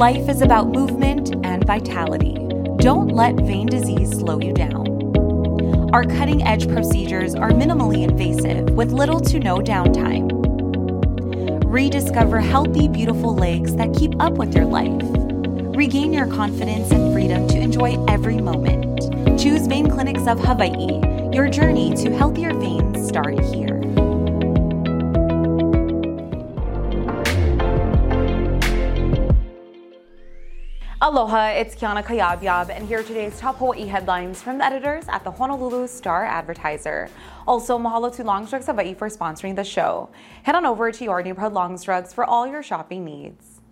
Life is about movement and vitality. Don't let vein disease slow you down. Our cutting edge procedures are minimally invasive with little to no downtime. Rediscover healthy, beautiful legs that keep up with your life. Regain your confidence and freedom to enjoy every moment. Choose Vein Clinics of Hawaii. Your journey to healthier veins start here. Aloha, it's Kiana Cayabyab, and here are today's top Hawaii headlines from the editors at the Honolulu Star Advertiser. Also, mahalo to Long's Drugs Hawaii for sponsoring the show. Head on over to your neighborhood Long's Drugs for all your shopping needs.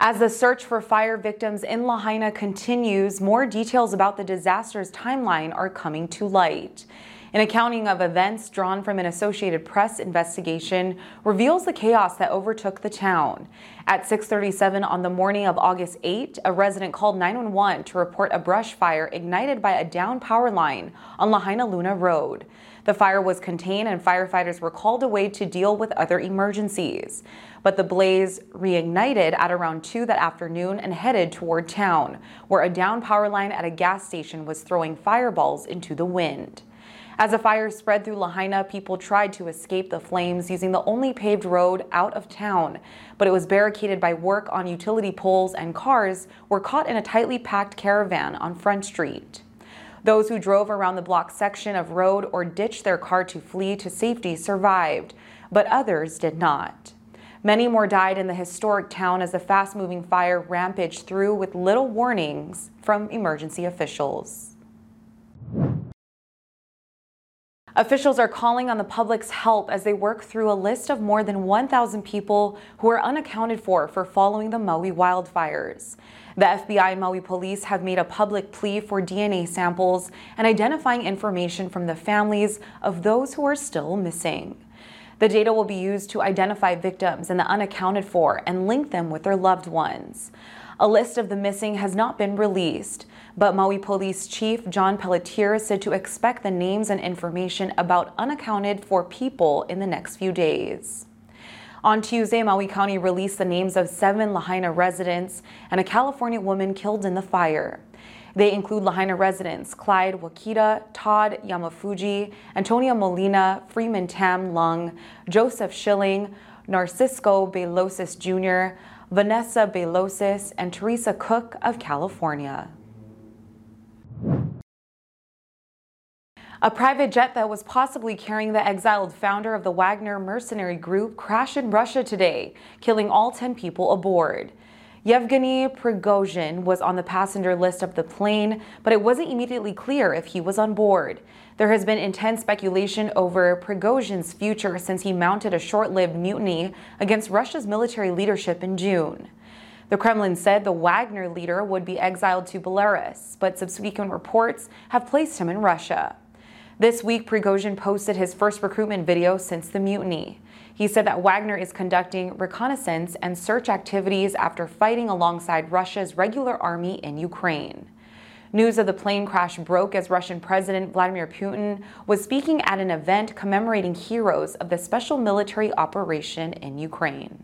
As the search for fire victims in Lahaina continues, more details about the disaster's timeline are coming to light. An accounting of events drawn from an Associated Press investigation reveals the chaos that overtook the town. At 6:37 on the morning of August 8, a resident called 911 to report a brush fire ignited by a down power line on Lahainaluna Road. The fire was contained and firefighters were called away to deal with other emergencies. But the blaze reignited at around 2 that afternoon and headed toward town, where a down power line at a gas station was throwing fireballs into the wind. As the fire spread through Lahaina, people tried to escape the flames using the only paved road out of town, but it was barricaded by work on utility poles and cars were caught in a tightly packed caravan on Front Street. Those who drove around the block section of road or ditched their car to flee to safety survived, but others did not. Many more died in the historic town as the fast moving fire rampaged through with little warnings from emergency officials. Officials are calling on the public's help as they work through a list of more than 1,000 people who are unaccounted for for following the Maui wildfires. The FBI and Maui police have made a public plea for DNA samples and identifying information from the families of those who are still missing. The data will be used to identify victims and the unaccounted for and link them with their loved ones. A list of the missing has not been released, but Maui Police Chief John Pelletier said to expect the names and information about unaccounted for people in the next few days. On Tuesday, Maui County released the names of seven Lahaina residents and a California woman killed in the fire. They include Lahaina residents Clyde Wakida, Todd Yamafuji, Antonia Molina, Freeman Tam Lung, Joseph Schilling, Narciso Baylosis Jr., Vanessa Baylosis, and Teresa Cook of California. A private jet that was possibly carrying the exiled founder of the Wagner mercenary group crashed in Russia today, killing all 10 people aboard. Yevgeny Prigozhin was on the passenger list of the plane, but it wasn't immediately clear if he was on board. There has been intense speculation over Prigozhin's future since he mounted a short lived mutiny against Russia's military leadership in June. The Kremlin said the Wagner leader would be exiled to Belarus, but subsequent reports have placed him in Russia. This week, Prigozhin posted his first recruitment video since the mutiny. He said that Wagner is conducting reconnaissance and search activities after fighting alongside Russia's regular army in Ukraine. News of the plane crash broke as Russian President Vladimir Putin was speaking at an event commemorating heroes of the special military operation in Ukraine.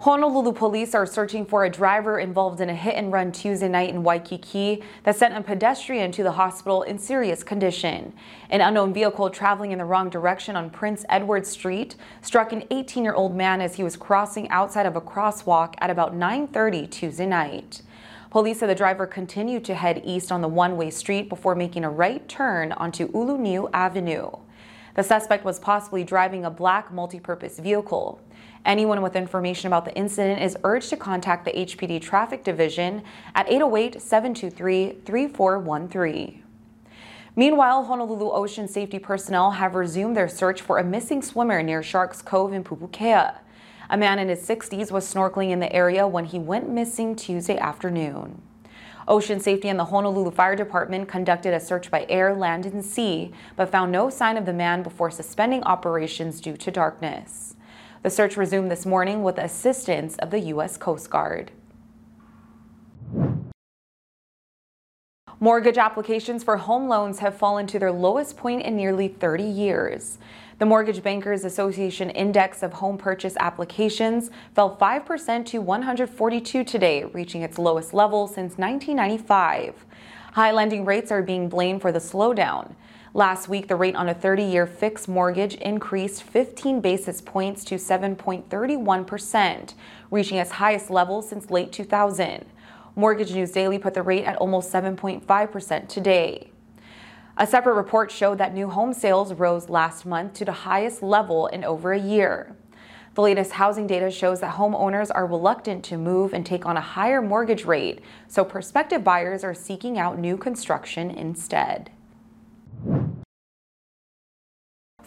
Honolulu police are searching for a driver involved in a hit and run Tuesday night in Waikiki that sent a pedestrian to the hospital in serious condition. An unknown vehicle traveling in the wrong direction on Prince Edward Street struck an 18 year old man as he was crossing outside of a crosswalk at about 9:30 Tuesday night. Police said the driver continued to head east on the one way street before making a right turn onto Uluniu Avenue. The suspect was possibly driving a black multi-purpose vehicle. Anyone with information about the incident is urged to contact the HPD Traffic Division at 808 723 3413. Meanwhile, Honolulu Ocean Safety personnel have resumed their search for a missing swimmer near Sharks Cove in Pupukea. A man in his 60s was snorkeling in the area when he went missing Tuesday afternoon. Ocean Safety and the Honolulu Fire Department conducted a search by air, land, and sea, but found no sign of the man before suspending operations due to darkness. The search resumed this morning with the assistance of the U.S. Coast Guard. Mortgage applications for home loans have fallen to their lowest point in nearly 30 years. The Mortgage Bankers Association Index of Home Purchase Applications fell 5% to 142 today, reaching its lowest level since 1995. High lending rates are being blamed for the slowdown. Last week, the rate on a 30 year fixed mortgage increased 15 basis points to 7.31%, reaching its highest level since late 2000. Mortgage News Daily put the rate at almost 7.5% today. A separate report showed that new home sales rose last month to the highest level in over a year. The latest housing data shows that homeowners are reluctant to move and take on a higher mortgage rate, so prospective buyers are seeking out new construction instead.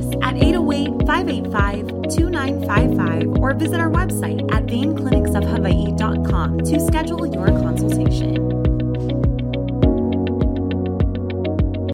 Us at 808 585 2955 or visit our website at veinclinicsofhawaii.com to schedule your consultation.